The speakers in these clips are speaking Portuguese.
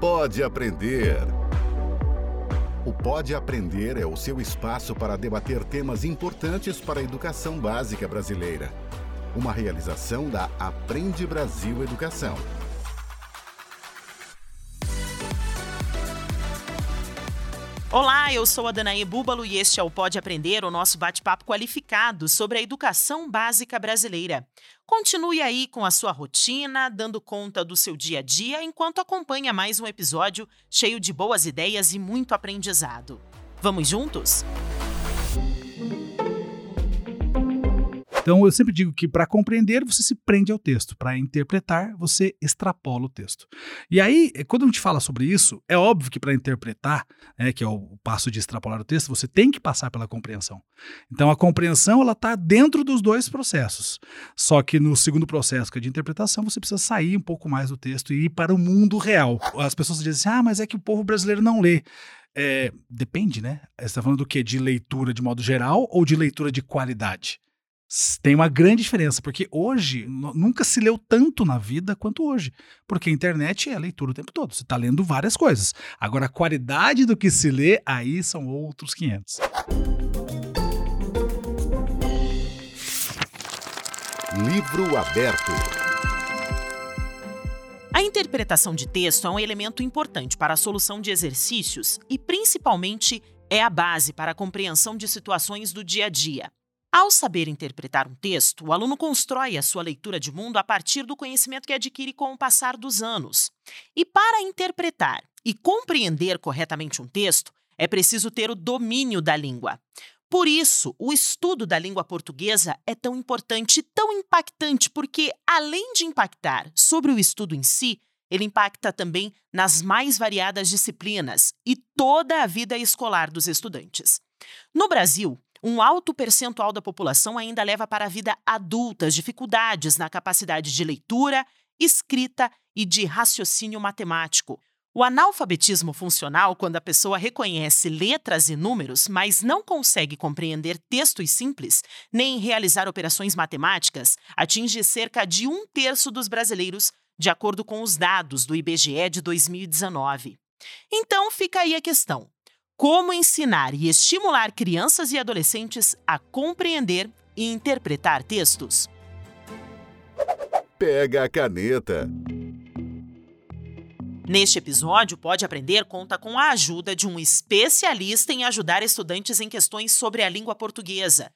Pode Aprender. O Pode Aprender é o seu espaço para debater temas importantes para a educação básica brasileira. Uma realização da Aprende Brasil Educação. Olá, eu sou a Danae Búbalo e este é o Pode Aprender, o nosso bate-papo qualificado sobre a educação básica brasileira. Continue aí com a sua rotina, dando conta do seu dia a dia, enquanto acompanha mais um episódio cheio de boas ideias e muito aprendizado. Vamos juntos? Então eu sempre digo que para compreender você se prende ao texto, para interpretar você extrapola o texto. E aí, eh, quando a gente fala sobre isso, é óbvio que para interpretar, né, que é o passo de extrapolar o texto, você tem que passar pela compreensão. Então a compreensão ela está dentro dos dois processos. Só que no segundo processo, que é de interpretação, você precisa sair um pouco mais do texto e ir para o mundo real. As pessoas dizem assim, ah, mas é que o povo brasileiro não lê. É, depende, né? Você está falando do quê? De leitura de modo geral ou de leitura de qualidade? Tem uma grande diferença, porque hoje nunca se leu tanto na vida quanto hoje. Porque a internet é leitura o tempo todo, você está lendo várias coisas. Agora, a qualidade do que se lê, aí são outros 500. Livro aberto. A interpretação de texto é um elemento importante para a solução de exercícios e, principalmente, é a base para a compreensão de situações do dia a dia. Ao saber interpretar um texto, o aluno constrói a sua leitura de mundo a partir do conhecimento que adquire com o passar dos anos. E para interpretar e compreender corretamente um texto, é preciso ter o domínio da língua. Por isso, o estudo da língua portuguesa é tão importante tão impactante, porque, além de impactar sobre o estudo em si, ele impacta também nas mais variadas disciplinas e toda a vida escolar dos estudantes. No Brasil, um alto percentual da população ainda leva para a vida adulta as dificuldades na capacidade de leitura, escrita e de raciocínio matemático. O analfabetismo funcional, quando a pessoa reconhece letras e números, mas não consegue compreender textos simples, nem realizar operações matemáticas, atinge cerca de um terço dos brasileiros, de acordo com os dados do IBGE de 2019. Então fica aí a questão: como ensinar e estimular crianças e adolescentes a compreender e interpretar textos. Pega a caneta. Neste episódio, Pode Aprender conta com a ajuda de um especialista em ajudar estudantes em questões sobre a língua portuguesa.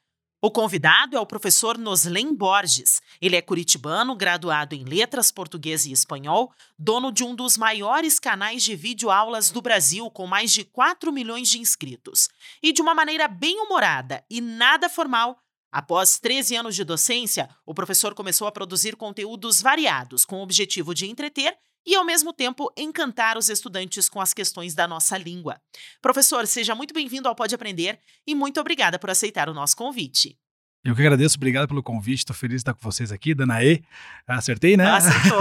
O convidado é o professor Noslen Borges. Ele é curitibano, graduado em Letras Português e Espanhol, dono de um dos maiores canais de videoaulas do Brasil, com mais de 4 milhões de inscritos. E de uma maneira bem humorada e nada formal, Após 13 anos de docência, o professor começou a produzir conteúdos variados com o objetivo de entreter e, ao mesmo tempo, encantar os estudantes com as questões da nossa língua. Professor, seja muito bem-vindo ao Pode Aprender e muito obrigada por aceitar o nosso convite. Eu que agradeço, obrigado pelo convite, estou feliz de estar com vocês aqui, Danaê. Acertei, né? Acertou.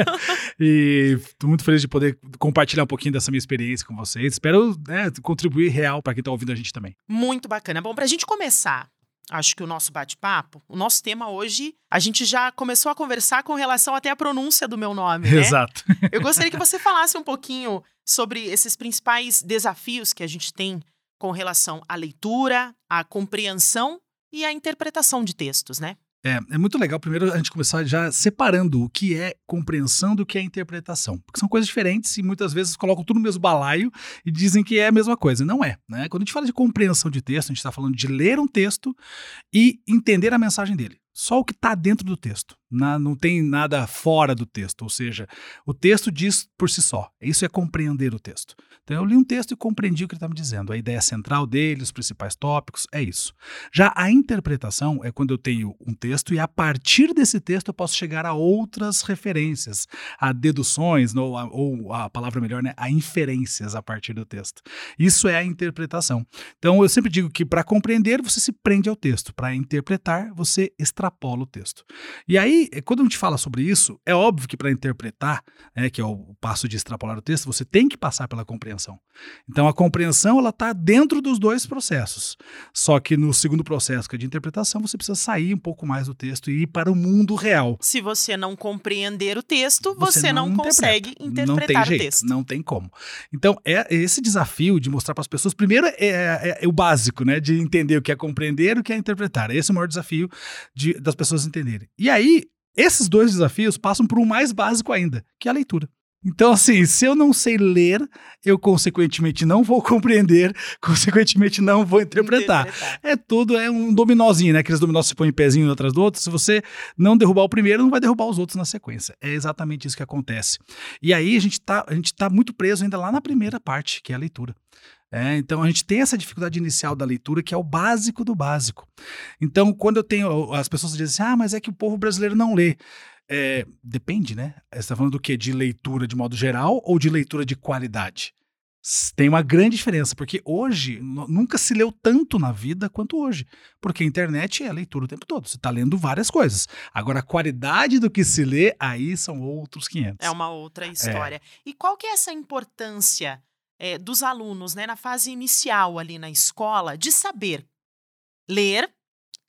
e estou muito feliz de poder compartilhar um pouquinho dessa minha experiência com vocês. Espero né, contribuir real para quem está ouvindo a gente também. Muito bacana. Bom, para a gente começar, acho que o nosso bate-papo, o nosso tema hoje, a gente já começou a conversar com relação até à pronúncia do meu nome. Né? Exato. Eu gostaria que você falasse um pouquinho sobre esses principais desafios que a gente tem com relação à leitura, à compreensão e à interpretação de textos, né? É, é muito legal primeiro a gente começar já separando o que é compreensão do que é interpretação. Porque são coisas diferentes e muitas vezes colocam tudo no mesmo balaio e dizem que é a mesma coisa. Não é. Né? Quando a gente fala de compreensão de texto, a gente está falando de ler um texto e entender a mensagem dele. Só o que está dentro do texto. Na, não tem nada fora do texto. Ou seja, o texto diz por si só. Isso é compreender o texto. Então eu li um texto e compreendi o que ele está me dizendo. A ideia central dele, os principais tópicos, é isso. Já a interpretação é quando eu tenho um texto e a partir desse texto eu posso chegar a outras referências, a deduções, ou a, ou a palavra melhor, né, a inferências a partir do texto. Isso é a interpretação. Então eu sempre digo que para compreender você se prende ao texto, para interpretar você extrapola extrapola o texto. E aí, eh, quando a gente fala sobre isso, é óbvio que para interpretar, é, que é o passo de extrapolar o texto, você tem que passar pela compreensão. Então, a compreensão ela está dentro dos dois processos. Só que no segundo processo, que é de interpretação, você precisa sair um pouco mais do texto e ir para o mundo real. Se você não compreender o texto, você, você não, não consegue interpretar não tem jeito, o texto. Não tem como. Então, é esse desafio de mostrar para as pessoas, primeiro é, é, é, o básico, né? De entender o que é compreender o que é interpretar. Esse é o maior desafio de, das pessoas entenderem. E aí, esses dois desafios passam por um mais básico ainda, que é a leitura. Então, assim, se eu não sei ler, eu consequentemente não vou compreender, consequentemente não vou interpretar. interpretar. É tudo, é um dominózinho, né? Aqueles dominós se põem pezinho um atrás do outro. Se você não derrubar o primeiro, não vai derrubar os outros na sequência. É exatamente isso que acontece. E aí a gente tá, a gente tá muito preso ainda lá na primeira parte, que é a leitura. É, então a gente tem essa dificuldade inicial da leitura, que é o básico do básico. Então, quando eu tenho. As pessoas dizem assim: ah, mas é que o povo brasileiro não lê. É, depende, né? Você está falando do quê? De leitura de modo geral ou de leitura de qualidade? Tem uma grande diferença, porque hoje nunca se leu tanto na vida quanto hoje. Porque a internet é a leitura o tempo todo. Você está lendo várias coisas. Agora, a qualidade do que se lê, aí são outros 500. É uma outra história. É. E qual que é essa importância é, dos alunos, né, na fase inicial ali na escola, de saber ler,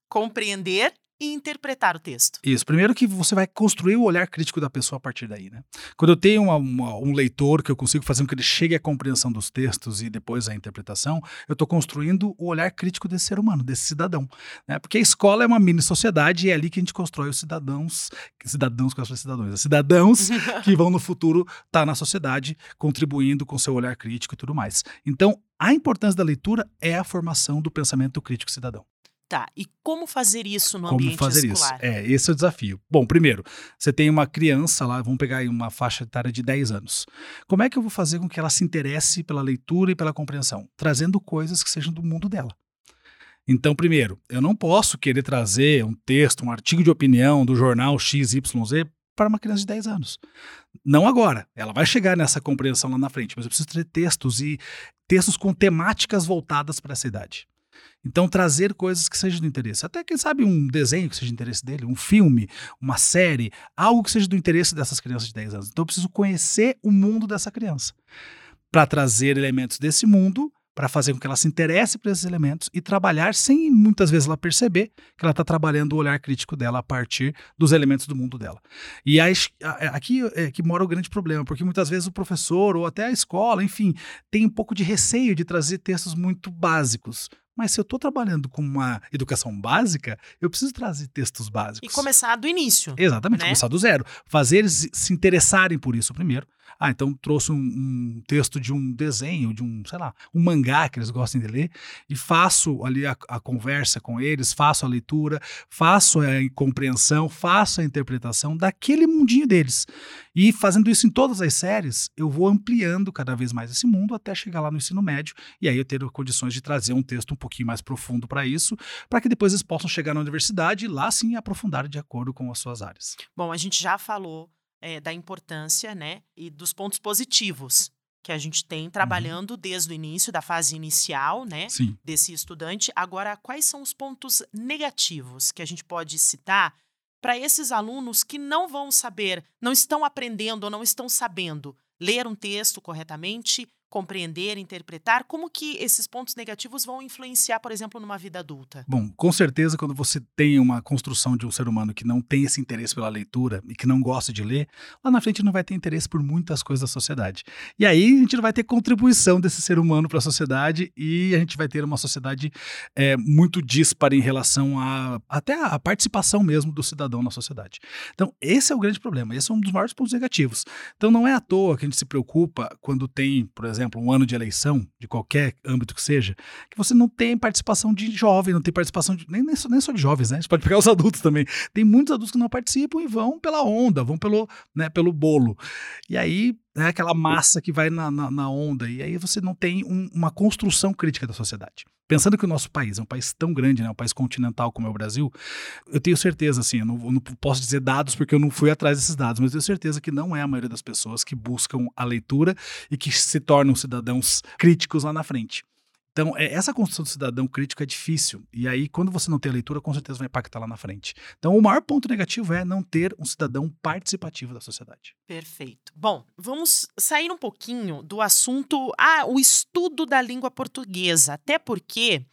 compreender e interpretar o texto. Isso. Primeiro que você vai construir o olhar crítico da pessoa a partir daí, né? Quando eu tenho uma, uma, um leitor que eu consigo fazer com que ele chegue à compreensão dos textos e depois à interpretação, eu estou construindo o olhar crítico desse ser humano, desse cidadão. Né? Porque a escola é uma mini sociedade e é ali que a gente constrói os cidadãos, cidadãos com as cidadãos, cidadãos que vão no futuro estar tá na sociedade contribuindo com seu olhar crítico e tudo mais. Então, a importância da leitura é a formação do pensamento crítico cidadão. Tá, e como fazer isso no como ambiente fazer escolar? Isso? É, esse é o desafio. Bom, primeiro, você tem uma criança lá, vamos pegar aí uma faixa etária de 10 anos. Como é que eu vou fazer com que ela se interesse pela leitura e pela compreensão? Trazendo coisas que sejam do mundo dela. Então, primeiro, eu não posso querer trazer um texto, um artigo de opinião do jornal XYZ para uma criança de 10 anos. Não agora. Ela vai chegar nessa compreensão lá na frente, mas eu preciso ter textos e textos com temáticas voltadas para essa idade. Então, trazer coisas que sejam do interesse. Até, quem sabe, um desenho que seja do interesse dele, um filme, uma série, algo que seja do interesse dessas crianças de 10 anos. Então, eu preciso conhecer o mundo dessa criança para trazer elementos desse mundo para fazer com que ela se interesse por esses elementos e trabalhar sem muitas vezes ela perceber que ela está trabalhando o olhar crítico dela a partir dos elementos do mundo dela. E aqui é que mora o grande problema, porque muitas vezes o professor ou até a escola, enfim, tem um pouco de receio de trazer textos muito básicos, mas se eu estou trabalhando com uma educação básica, eu preciso trazer textos básicos. E começar do início. Exatamente, né? começar do zero. Fazer eles se interessarem por isso primeiro. Ah, então trouxe um, um, texto de um desenho, de um, sei lá, um mangá que eles gostem de ler, e faço ali a, a conversa com eles, faço a leitura, faço a compreensão, faço a interpretação daquele mundinho deles. E fazendo isso em todas as séries, eu vou ampliando cada vez mais esse mundo até chegar lá no ensino médio, e aí eu ter condições de trazer um texto um pouquinho mais profundo para isso, para que depois eles possam chegar na universidade e lá sim aprofundar de acordo com as suas áreas. Bom, a gente já falou é, da importância, né, e dos pontos positivos que a gente tem trabalhando uhum. desde o início, da fase inicial, né, Sim. desse estudante. Agora, quais são os pontos negativos que a gente pode citar para esses alunos que não vão saber, não estão aprendendo ou não estão sabendo ler um texto corretamente, compreender, interpretar, como que esses pontos negativos vão influenciar, por exemplo, numa vida adulta? Bom, com certeza quando você tem uma construção de um ser humano que não tem esse interesse pela leitura e que não gosta de ler, lá na frente não vai ter interesse por muitas coisas da sociedade. E aí a gente não vai ter contribuição desse ser humano para a sociedade e a gente vai ter uma sociedade é, muito dispara em relação a até a participação mesmo do cidadão na sociedade. Então, esse é o grande problema, esse é um dos maiores pontos negativos. Então, não é à toa que a gente se preocupa quando tem, por exemplo, exemplo, um ano de eleição, de qualquer âmbito que seja, que você não tem participação de jovem, não tem participação de, nem, nem, só, nem só de jovens, né? Você pode pegar os adultos também. Tem muitos adultos que não participam e vão pela onda, vão pelo, né, pelo bolo. E aí né, aquela massa que vai na, na, na onda, e aí você não tem um, uma construção crítica da sociedade. Pensando que o nosso país é um país tão grande, né, um país continental como é o Brasil, eu tenho certeza, assim, eu não, eu não posso dizer dados porque eu não fui atrás desses dados, mas eu tenho certeza que não é a maioria das pessoas que buscam a leitura e que se tornam cidadãos críticos lá na frente. Então, é, essa construção do cidadão crítico é difícil. E aí, quando você não tem a leitura, com certeza vai impactar lá na frente. Então, o maior ponto negativo é não ter um cidadão participativo da sociedade. Perfeito. Bom, vamos sair um pouquinho do assunto, ah, o estudo da língua portuguesa. Até porque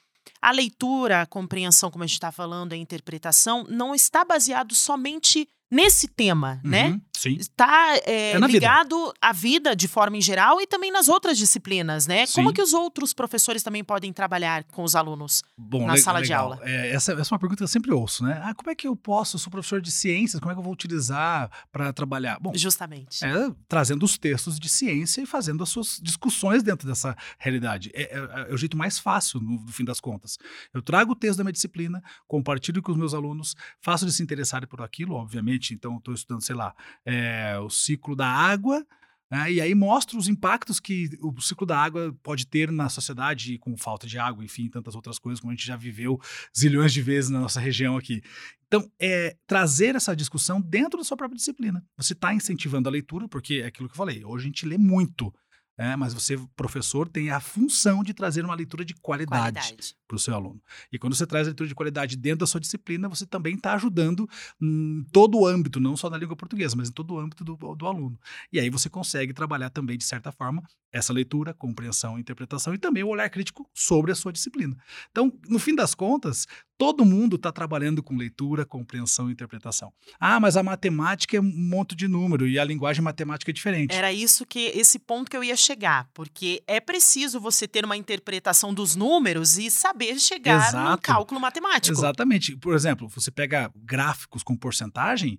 a leitura, a compreensão, como a gente está falando, a interpretação, não está baseado somente nesse tema, né? uhum, né? Sim. Está é, é ligado vida. à vida de forma em geral e também nas outras disciplinas, né? Sim. Como que os outros professores também podem trabalhar com os alunos Bom, na le sala legal. de aula? É, essa, essa, é uma pergunta que eu sempre ouço, né? Ah, como é que eu posso, eu sou professor de ciências, como é que eu vou utilizar para trabalhar? Bom, justamente. É, trazendo os textos de ciência e fazendo as suas discussões dentro dessa realidade. É, é, é o jeito mais fácil, no, no, fim das contas. Eu trago o texto da minha disciplina, compartilho com os meus alunos, faço eles se interessarem por aquilo, obviamente. Então, estou estudando, sei lá, é, o ciclo da água, né, e aí mostra os impactos que o ciclo da água pode ter na sociedade com falta de água, enfim, tantas outras coisas, como a gente já viveu zilhões de vezes na nossa região aqui. Então, é trazer essa discussão dentro da sua própria disciplina. Você está incentivando a leitura, porque é aquilo que eu falei, hoje a gente lê muito. É, mas você, professor, tem a função de trazer uma leitura de qualidade, para o seu aluno. E quando você traz a leitura de qualidade dentro da sua disciplina, você também está ajudando em todo o âmbito, não só na língua portuguesa, mas em todo o âmbito do, do aluno. E aí você consegue trabalhar também, de certa forma, essa leitura, compreensão, interpretação e também o olhar crítico sobre a sua disciplina. Então, no fim das contas, todo mundo está trabalhando com leitura, compreensão e interpretação. Ah, mas a matemática é um monte de número e a linguagem matemática é diferente. Era isso que esse ponto que eu ia chegar, porque é preciso você ter uma interpretação dos números e saber chegar Exato. no cálculo matemático. Exatamente. Por exemplo, você pega gráficos com porcentagem,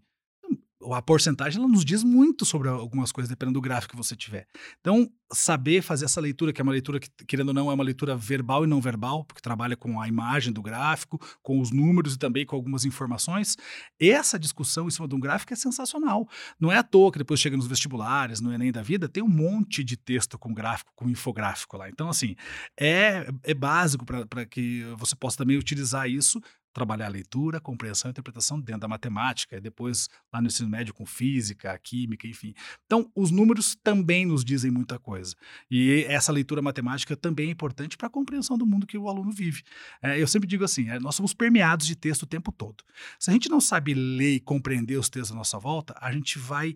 a porcentagem ela nos diz muito sobre algumas coisas, dependendo do gráfico que você tiver. Então, saber fazer essa leitura, que é uma leitura que, querendo ou não, é uma leitura verbal e não verbal, porque trabalha com a imagem do gráfico, com os números e também com algumas informações, essa discussão em cima de um gráfico é sensacional. Não é à toa que depois chega nos vestibulares, no Enem da vida, tem um monte de texto com gráfico, com infográfico lá. Então, assim, é, é básico para que você possa também utilizar isso trabalhar a leitura, compreensão e interpretação dentro da matemática, e depois lá no ensino médio com física, química, enfim. Então, os números também nos dizem muita coisa. E essa leitura matemática também é importante para a compreensão do mundo que o aluno vive. É, eu sempre digo assim: é, nós somos permeados de texto o tempo todo. Se a gente não sabe ler e compreender os textos à nossa volta, a gente vai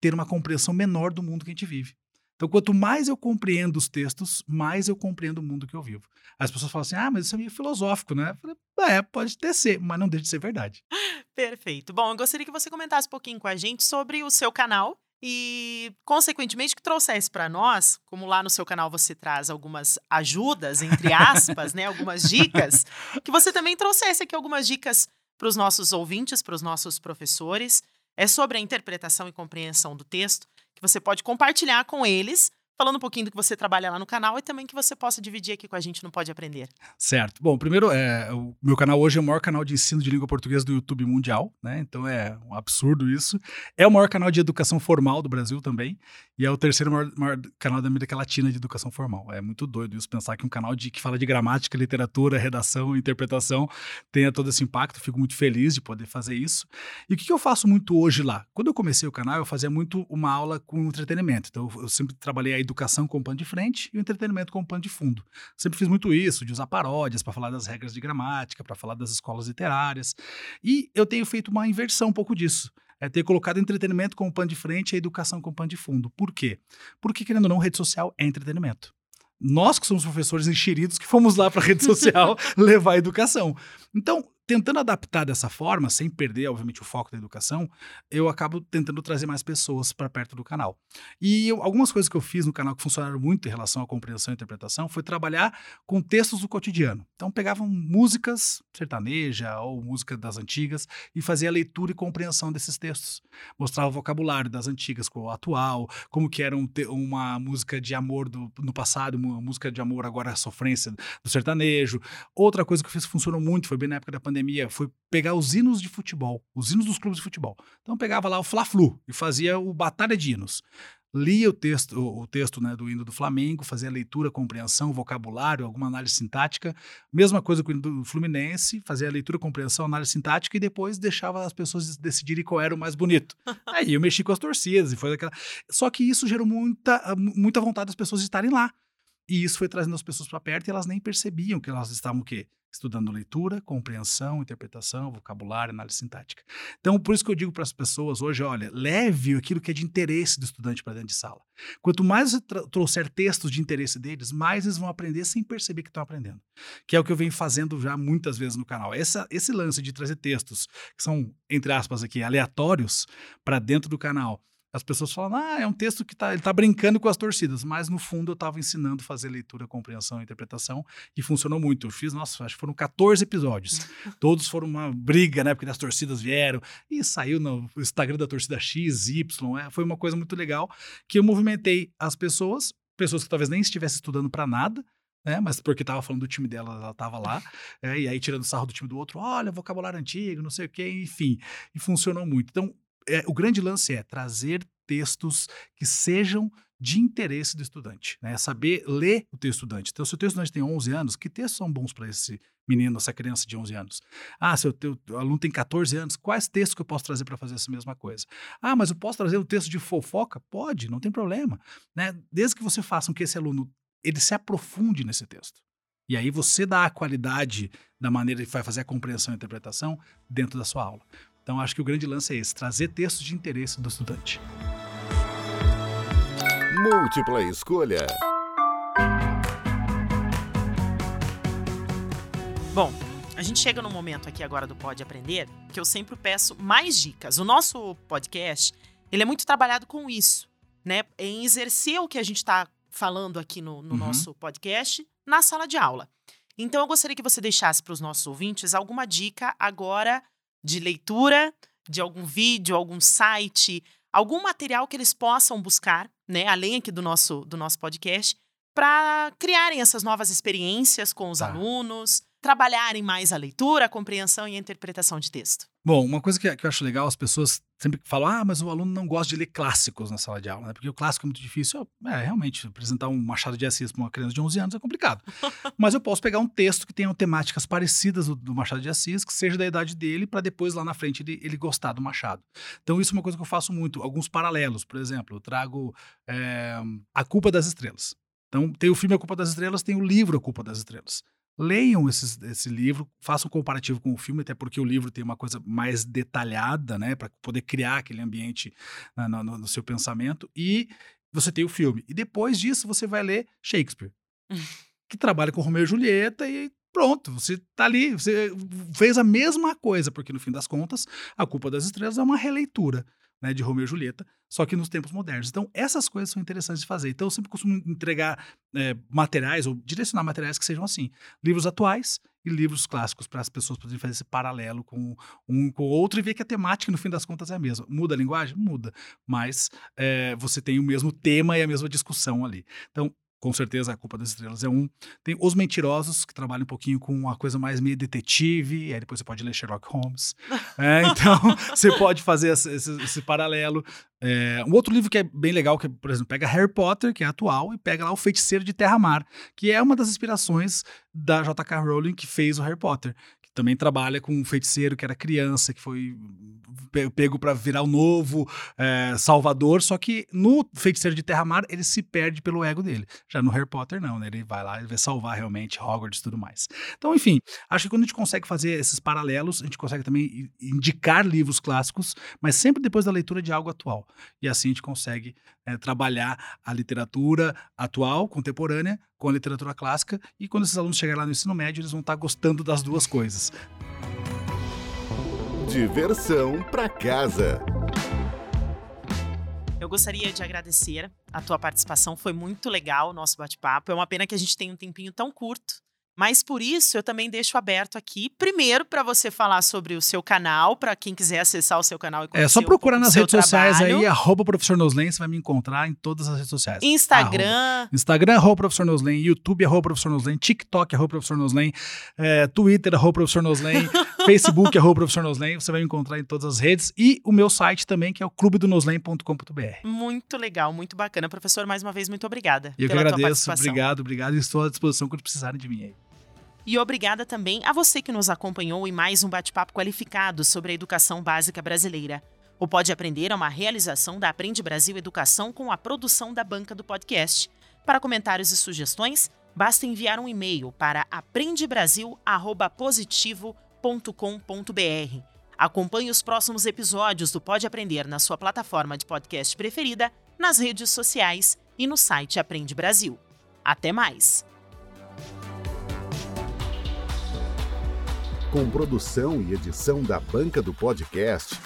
ter uma compreensão menor do mundo que a gente vive. Então, quanto mais eu compreendo os textos, mais eu compreendo o mundo que eu vivo. As pessoas falam assim: ah, mas isso é meio filosófico, né? Eu falei, é, pode ter ser, mas não deixa de ser verdade. Perfeito. Bom, eu gostaria que você comentasse um pouquinho com a gente sobre o seu canal e, consequentemente, que trouxesse para nós, como lá no seu canal você traz algumas ajudas, entre aspas, né, algumas dicas, que você também trouxesse aqui algumas dicas para os nossos ouvintes, para os nossos professores, é sobre a interpretação e compreensão do texto você pode compartilhar com eles falando um pouquinho do que você trabalha lá no canal e também que você possa dividir aqui com a gente no Pode Aprender. Certo. Bom, primeiro, é, o meu canal hoje é o maior canal de ensino de língua portuguesa do YouTube mundial, né? Então é um absurdo isso. É o maior canal de educação formal do Brasil também e é o terceiro maior, maior canal da América Latina de educação formal. É muito doido isso pensar que um canal de, que fala de gramática, literatura, redação, interpretação tenha todo esse impacto. Fico muito feliz de poder fazer isso. E o que, eu faço muito hoje lá? Quando eu comecei o canal, eu fazia muito uma aula com entretenimento. Então eu sempre trabalhei aí educação com pano de frente e o entretenimento com pano de fundo. Sempre fiz muito isso, de usar paródias para falar das regras de gramática, para falar das escolas literárias. E eu tenho feito uma inversão um pouco disso é ter colocado entretenimento como pano de frente e a educação como pano de fundo. Por quê? Porque, querendo ou não, rede social é entretenimento. Nós que somos professores enxeridos que fomos lá para a rede social levar a educação. Então, tentando adaptar dessa forma, sem perder, obviamente, o foco da educação, eu acabo tentando trazer mais pessoas para perto do canal. E eu, algumas coisas que eu fiz no canal que funcionaram muito em relação à compreensão e interpretação foi trabalhar com textos do cotidiano. Então, pegavam músicas sertaneja ou música das antigas e fazia leitura e compreensão desses textos. Mostrava o vocabulário das antigas com o atual, como que era um, uma música de amor do, no passado, uma música de amor agora a sofrência do sertanejo. Outra coisa que eu fiz funcionou muito, foi bem na época da pandemia, pandemia foi pegar os hinos de futebol, os hinos dos clubes de futebol. Então pegava lá o Fla-Flu e fazia o Batalha de Hinos. Lia o texto, o, o texto né, do hino do Flamengo, fazia a leitura, compreensão, vocabulário, alguma análise sintática. Mesma coisa com o hino do Fluminense, fazia a leitura, compreensão, análise sintática e depois deixava as pessoas decidirem qual era o mais bonito. Aí eu mexi com as torcidas e foi aquela. Só que isso gerou muita, muita vontade das pessoas estarem lá. E isso foi trazendo as pessoas para perto e elas nem percebiam que elas estavam o quê? estudando leitura, compreensão, interpretação, vocabulário, análise sintática. Então, por isso que eu digo para as pessoas hoje, olha, leve aquilo que é de interesse do estudante para dentro de sala. Quanto mais você trouxer textos de interesse deles, mais eles vão aprender sem perceber que estão aprendendo. Que é o que eu venho fazendo já muitas vezes no canal. Essa, esse lance de trazer textos que são, entre aspas aqui, aleatórios para dentro do canal, as pessoas falam, ah, é um texto que tá, ele tá brincando com as torcidas, mas no fundo eu estava ensinando a fazer leitura, compreensão e interpretação e funcionou muito. Eu fiz, nossa, acho que foram 14 episódios. Todos foram uma briga, né? Porque as torcidas vieram e saiu no Instagram da torcida X, Y. É, foi uma coisa muito legal que eu movimentei as pessoas, pessoas que talvez nem estivessem estudando para nada, né? Mas porque tava falando do time dela, ela tava lá, é, e aí tirando sarro do time do outro, olha, vocabulário antigo, não sei o quê, enfim, e funcionou muito. Então, é, o grande lance é trazer textos que sejam de interesse do estudante, né? Saber ler o teu estudante. Então, se o teu estudante tem 11 anos, que textos são bons para esse menino, essa criança de 11 anos? Ah, se o teu aluno tem 14 anos, quais textos que eu posso trazer para fazer essa mesma coisa? Ah, mas eu posso trazer um texto de fofoca? Pode, não tem problema, né? Desde que você faça com que esse aluno ele se aprofunde nesse texto. E aí você dá a qualidade da maneira que vai fazer a compreensão e interpretação dentro da sua aula. Então, acho que o grande lance é esse: trazer textos de interesse do estudante. Múltipla escolha. Bom, a gente chega no momento aqui agora do Pode Aprender que eu sempre peço mais dicas. O nosso podcast ele é muito trabalhado com isso, né? Em exercer o que a gente está falando aqui no, no uhum. nosso podcast na sala de aula. Então, eu gostaria que você deixasse para os nossos ouvintes alguma dica agora de leitura de algum vídeo, algum site, algum material que eles possam buscar, né, além aqui do nosso, do nosso podcast, para criarem essas novas experiências com os tá. alunos, trabalharem mais a leitura, a compreensão e a interpretação de texto. Bom, uma coisa que, que eu acho legal, as pessoas sempre falam, ah, mas o aluno não gosta de ler clássicos na sala de aula, né? Porque o clássico é muito difícil. É, realmente, apresentar um Machado de Assis para uma criança de 11 anos é complicado. mas eu posso pegar um texto que tenha temáticas parecidas do, do Machado de Assis, que seja da idade dele, para depois lá na frente ele, ele, gostar do Machado. Então, isso é uma coisa que eu faço muito. Alguns paralelos, por exemplo, eu trago é, A Culpa das Estrelas. Então, tem o filme A Culpa das Estrelas, tem o livro A Culpa das Estrelas leiam esses, esse livro, façam um comparativo com o filme, até porque o livro tem uma coisa mais detalhada, né, para poder criar aquele ambiente na, no, no, seu pensamento. E você tem o filme. E depois disso você vai ler Shakespeare, que trabalha com Romeu e Julieta e pronto, você tá ali, você fez a mesma coisa, porque no fim das contas, A Culpa das Estrelas é uma releitura né, de Romeu e Julieta, só que nos tempos modernos. Então, essas coisas são interessantes de fazer. Então, eu sempre costumo entregar é, materiais ou direcionar materiais que sejam assim: livros atuais e livros clássicos, para as pessoas poderem fazer esse paralelo com um com o outro e ver que a temática, no fim das contas, é a mesma. Muda a linguagem? Muda. Mas é, você tem o mesmo tema e a mesma discussão ali. Então, com certeza a culpa das estrelas é um. Tem Os Mentirosos, que trabalha um pouquinho com uma coisa mais meio detetive, e aí depois você pode ler Sherlock Holmes. é, então, você pode fazer esse, esse, esse paralelo. É, um outro livro que é bem legal, que, por exemplo, pega Harry Potter, que é atual, e pega lá O Feiticeiro de Terra-Mar, que é uma das inspirações da J.K. Rowling, que fez o Harry Potter também trabalha com um feiticeiro que era criança, que foi pego para virar o novo é, Salvador, só que no Feiticeiro de Terra-Mar ele se perde pelo ego dele. Já no Harry Potter não, né? Ele vai lá e vai salvar realmente Hogwarts e tudo mais. Então, enfim, acho que quando a gente consegue fazer esses paralelos, a gente consegue também indicar livros clássicos, mas sempre depois da leitura de algo atual. E assim a gente consegue é, trabalhar a literatura atual, contemporânea, com a literatura clássica, e quando esses alunos chegarem lá no ensino médio, eles vão estar gostando das duas coisas. Diversão para casa. Eu gostaria de agradecer a tua participação, foi muito legal o nosso bate-papo. É uma pena que a gente tenha um tempinho tão curto mas por isso eu também deixo aberto aqui, primeiro para você falar sobre o seu canal, para quem quiser acessar o seu canal e conhecer É só procurar nas redes trabalho. sociais aí, arroba professor Noslen, você vai me encontrar em todas as redes sociais. Instagram. Arroba. Instagram, arroba professor Noslen, YouTube, arroba professor Noslen, TikTok, arroba professor Noslen, é, Twitter, arroba professor Noslen, Facebook, arroba professor Noslen, você vai me encontrar em todas as redes e o meu site também, que é o clubedonoslen.com.br. Muito legal, muito bacana. Professor, mais uma vez, muito obrigada. Eu que agradeço, obrigado, obrigado. Estou à disposição quando precisarem de mim aí. E obrigada também a você que nos acompanhou em mais um bate-papo qualificado sobre a educação básica brasileira. O Pode Aprender é uma realização da Aprende Brasil Educação com a produção da banca do podcast. Para comentários e sugestões, basta enviar um e-mail para aprendebrasil@positivo.com.br. Acompanhe os próximos episódios do Pode Aprender na sua plataforma de podcast preferida, nas redes sociais e no site Aprende Brasil. Até mais! Com produção e edição da banca do podcast,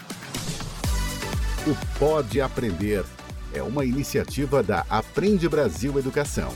o Pode Aprender é uma iniciativa da Aprende Brasil Educação.